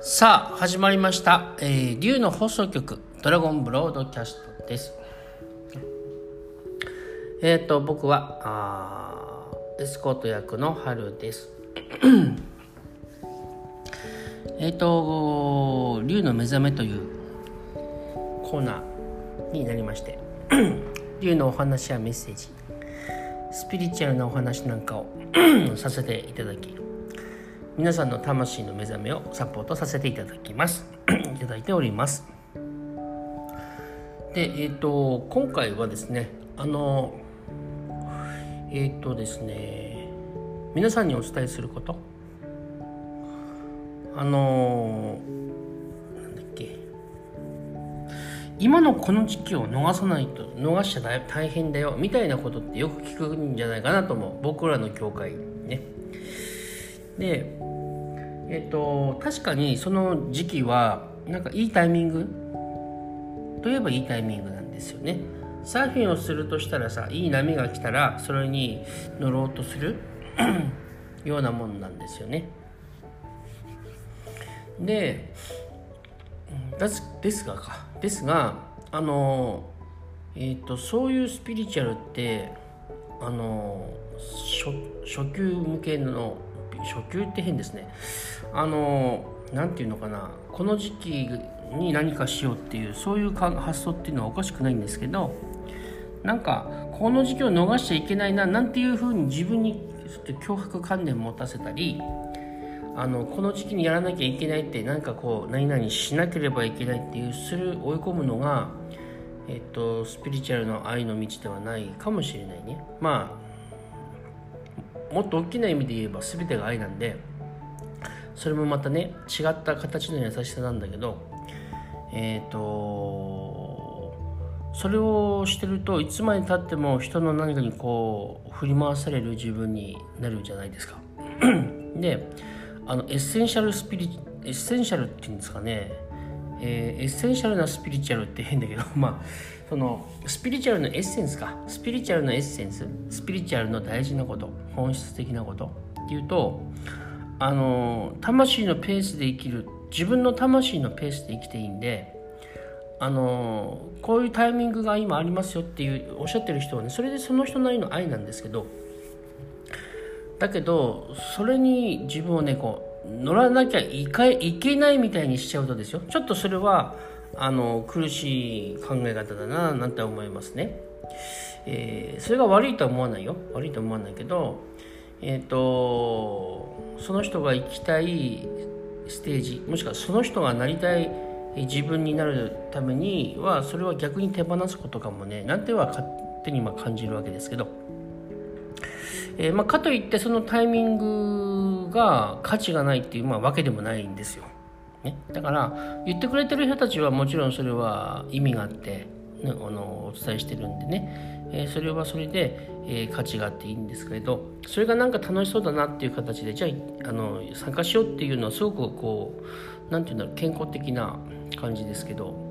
さあ始まりました、えー、竜の放送局ドラゴンブロードキャストです。えっ、と僕はあエスコート役の春です。えっと竜の目覚めというコーナーになりまして 竜のお話やメッセージスピリチュアルなお話なんかを させていただき皆さんの魂の目覚めをサポートさせていただきます。いただいております。でえっ、と今回はですねあのえっ、とですね皆さんにお伝えすること。あのなんだっけ。今のこの時期を逃さないと逃しちゃ大変だよみたいなことってよく聞くんじゃないかなと思う。僕らの教会。でえっ、と確かにその時期はなんかいいタイミングといえばいいタイミングなんですよね。サーフィンをするとしたらさいい波が来たらそれに乗ろうとする ようなもんなんですよね。でですですがか。ですがあのえっ、とそういうスピリチュアルってあの初初級向けの初級って変ですね。あの何て言うのかな。この時期に何かしようっていうそういう発想っていうのはおかしくないんですけどなんかこの時期を逃しちゃいけないななんていうふうに自分に脅迫観念持たせたりあのこの時期にやらなきゃいけないって何かこう何々しなければいけないっていうする追い込むのが、えっと、スピリチュアルの愛の道ではないかもしれないね。まあもっと大きな意味で言えば全てが愛なんでそれもまたね違った形の優しさなんだけどえっ、ー、とそれをしてるといつまでたっても人の何かにこう振り回される自分になるじゃないですか。であのエッセンシャルスピリエッセンシャルっていうんですかね、えー、エッセンシャルなスピリチュアルって変だけど まあそのスピリチュアルのエッセンスか。スピリチュアルのエッセンス？スピリチュアルの大事なこと？本質的なこと？っていうとあの魂のペースで生きる自分の魂のペースで生きていいんであのこういうタイミングが今ありますよっていうおっしゃってる人はねそれでその人なりの愛なんですけどだけどそれに自分をねこ乗らなきゃいかいけないみたいにしちゃうとですよ。ちょっとそれはあの苦しい考え方だななんて思いますね、えー、それが悪いとは思わないよ。悪いとは思わないけどえっ、ー、とその人が行きたいステージもしくはその人がなりたい自分になるためにはそれは逆に手放すことかもね。なんては勝手に今感じるわけですけど、えー、まあ、かといってそのタイミングが価値がないっていう、まあ、わけでもないんですよ、ね、だから言ってくれてる人たちはもちろんそれは意味があって、ね、あのお伝えしてるんでね、えー、それはそれで、えー、価値があっていいんですけれどそれがなんか楽しそうだなっていう形でじゃああの参加しようっていうのはすごくこう何て言うんだろう健康的な感じですけど。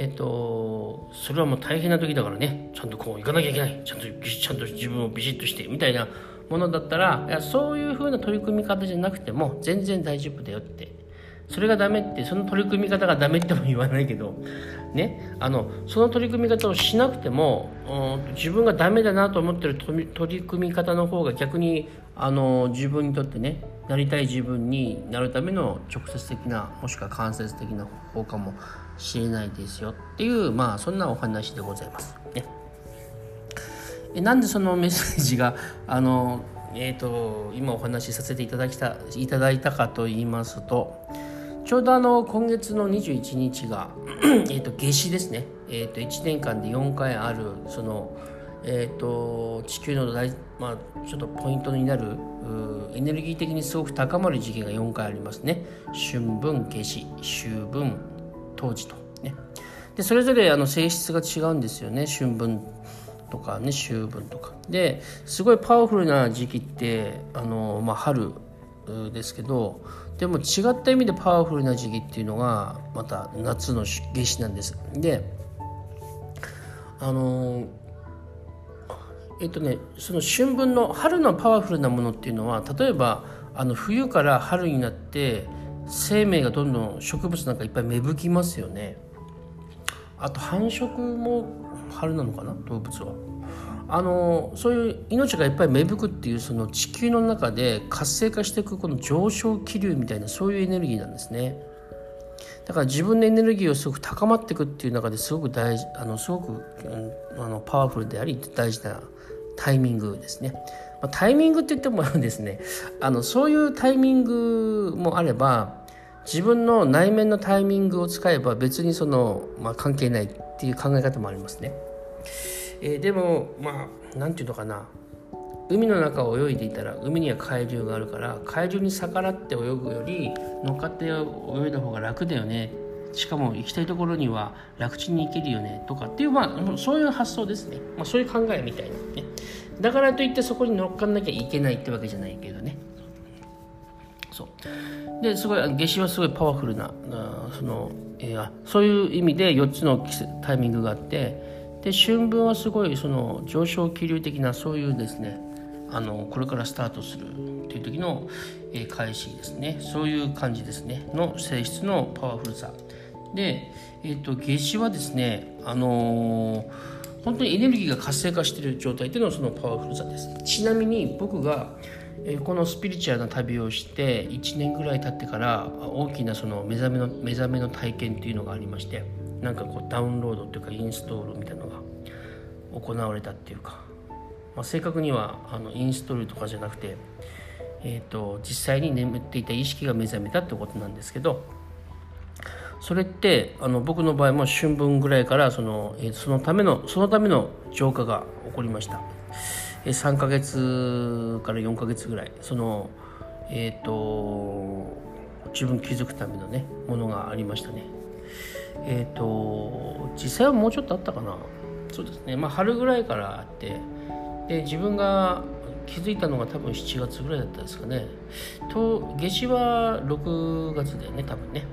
えっ、ー、とそれはもう大変な時だからね。ちゃんとこう行かなきゃいけない。ちゃんとちゃんと自分をビシッとしてみたいなものだったらいやそういう風な取り組み方じゃなくても全然大丈夫だよって。それがダメってその取り組み方がダメっても言わないけどねあのその取り組み方をしなくても自分がダメだなと思ってる取り組み方の方が逆にあの自分にとってねなりたい自分になるための直接的なもしくは間接的な方法かもしれないですよっていうまあそんなお話でございます。ね、えなんでそのメッセージが あの、えーと、今お話しさせていただきたいただいたかと言いますとちょうどあの今月の21日が えと夏至ですね、えーと、1年間で4回あるそのえーと、地球の大、まあ、ちょっとポイントになるエネルギー的にすごく高まる時期が4回ありますね。春分夏至秋分冬至とね。でそれぞれあの性質が違うんですよね。春分とかね秋分とか。ですごいパワフルな時期ってあの、まあ、春ですけどでも違った意味でパワフルな時期っていうのがまた夏の夏至なんです。であのえっとね、その春分の春のパワフルなものっていうのは例えばあの冬から春になって生命がどんどん植物なんかいっぱい芽吹きますよね。あと繁殖も春なのかな？動物は。あのそういう命がいっぱい芽吹くっていうその地球の中で活性化していくこの上昇気流みたいなそういうエネルギーなんですねだから自分のエネルギーをすごく高まっていくっていう中ですごく大事あのすごく、あのパワフルであり大事なタイミングですね。ま、タイミングって言ってもですねあのそういうタイミングもあれば自分の内面のタイミングを使えば別にその、まあ、関係ないっていう考え方もありますね。えー、でもまあ何て言うのかな。海の中を泳いでいたら海には海流があるから海流に逆らって泳ぐより乗っかって泳いだ方が楽だよね。しかも行きたいところには楽ちんに行けるよね。とかっていう、まあ、そういう発想ですね、まあ、そういう考えみたいなね。だからといってそこに乗っかんなきゃいけないってわけじゃないけどね。そう。ですごい夏至はすごいパワフルなあその、えー、そういう意味で4つのタイミングがあってで春分はすごいその上昇気流的なそういうですねあのこれからスタートするっていう時の、えー、開始ですね。そういう感じですね。の性質のパワフルさ。で、えーと、夏至はですねあのー、本当にエネルギーが活性化している状態っていうのはそのパワフルさです。ちなみに僕がえこのスピリチュアルな旅をして1年ぐらい経ってから大きなその目覚めの目覚めの体験っていうのがありましてなんかこうダウンロードっていうかインストールみたいなのが行われたっていうか、まあ、正確にはあのインストールとかじゃなくて、えーと実際に眠っていた意識が目覚めたってことなんですけどそれってあの僕の場合も春分ぐらいからその,、えー、そのためのそのための浄化が起こりました、えー、3ヶ月から4ヶ月ぐらい。そのえっ、ー、と自分気づくためのねものがありましたね。えっ、ー、と実際はもうちょっとあったかな。そうですね。まあ春ぐらいからあってで自分が気づいたのが多分7月ぐらいだったですかね。と夏至は6月だよね多分ね。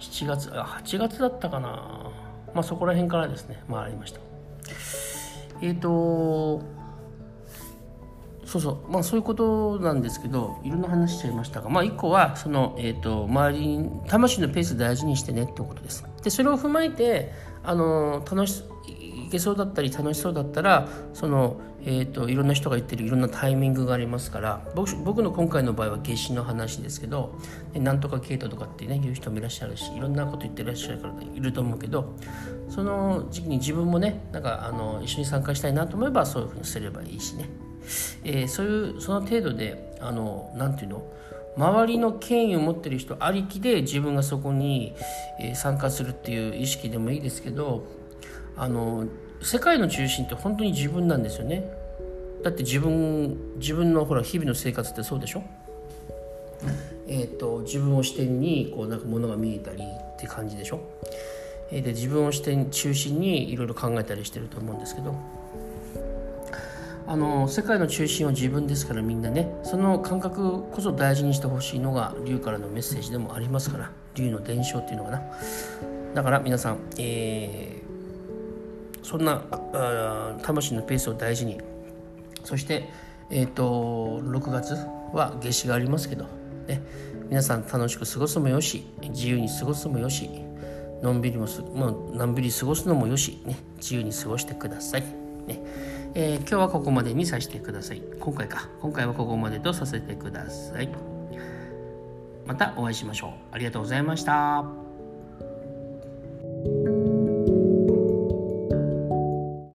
7月あ8月だったかな。まあそこら辺からですねまあありました。えっ、ー、とそうそう。まあそういうことなんですけどいろんな話しちゃいましたがまあ一個はその、えーと、周り魂のペース大事にしてねってことです。でそれを踏まえてあの楽しいけそうだったり楽しそうだったらそのえーと、いろんな人が言ってるいろんなタイミングがありますから僕僕の今回の場合は夏至の話ですけどなんとかケイトとかってね言う人もいらっしゃるしいろんなこと言ってらっしゃるからいると思うけどその時期に自分もねなんかあの一緒に参加したいなと思えばそういうふうにすればいいしね、えー、そういうその程度であのなていうの？周りの権威を持ってる人ありきで自分がそこに参加するっていう意識でもいいですけどあの世界の中心って本当に自分なんですよね。だって自分自分のほら日々の生活ってそうでしょ、えーと、自分を視点にこうなんか物が見えたりって感じでしょ、え、で自分を視点中心にいろいろ考えたりしてると思うんですけどあの世界の中心は自分ですからみんなねその感覚こそ大事にしてほしいのが龍からのメッセージでもありますから龍の伝承っていうのかな。だから皆さん、えーそんな魂のペースを大事にそして、えーと、6月は夏至がありますけど、ね、皆さん楽しく過ごすもよし自由に過ごすもよしのんびりもすもうのんびり過ごすのもよし、ね、自由に過ごしてください、ね。えー、今日はここまでにさせてください。今回か。今回はここまでとさせてください。またお会いしましょう。ありがとうございました。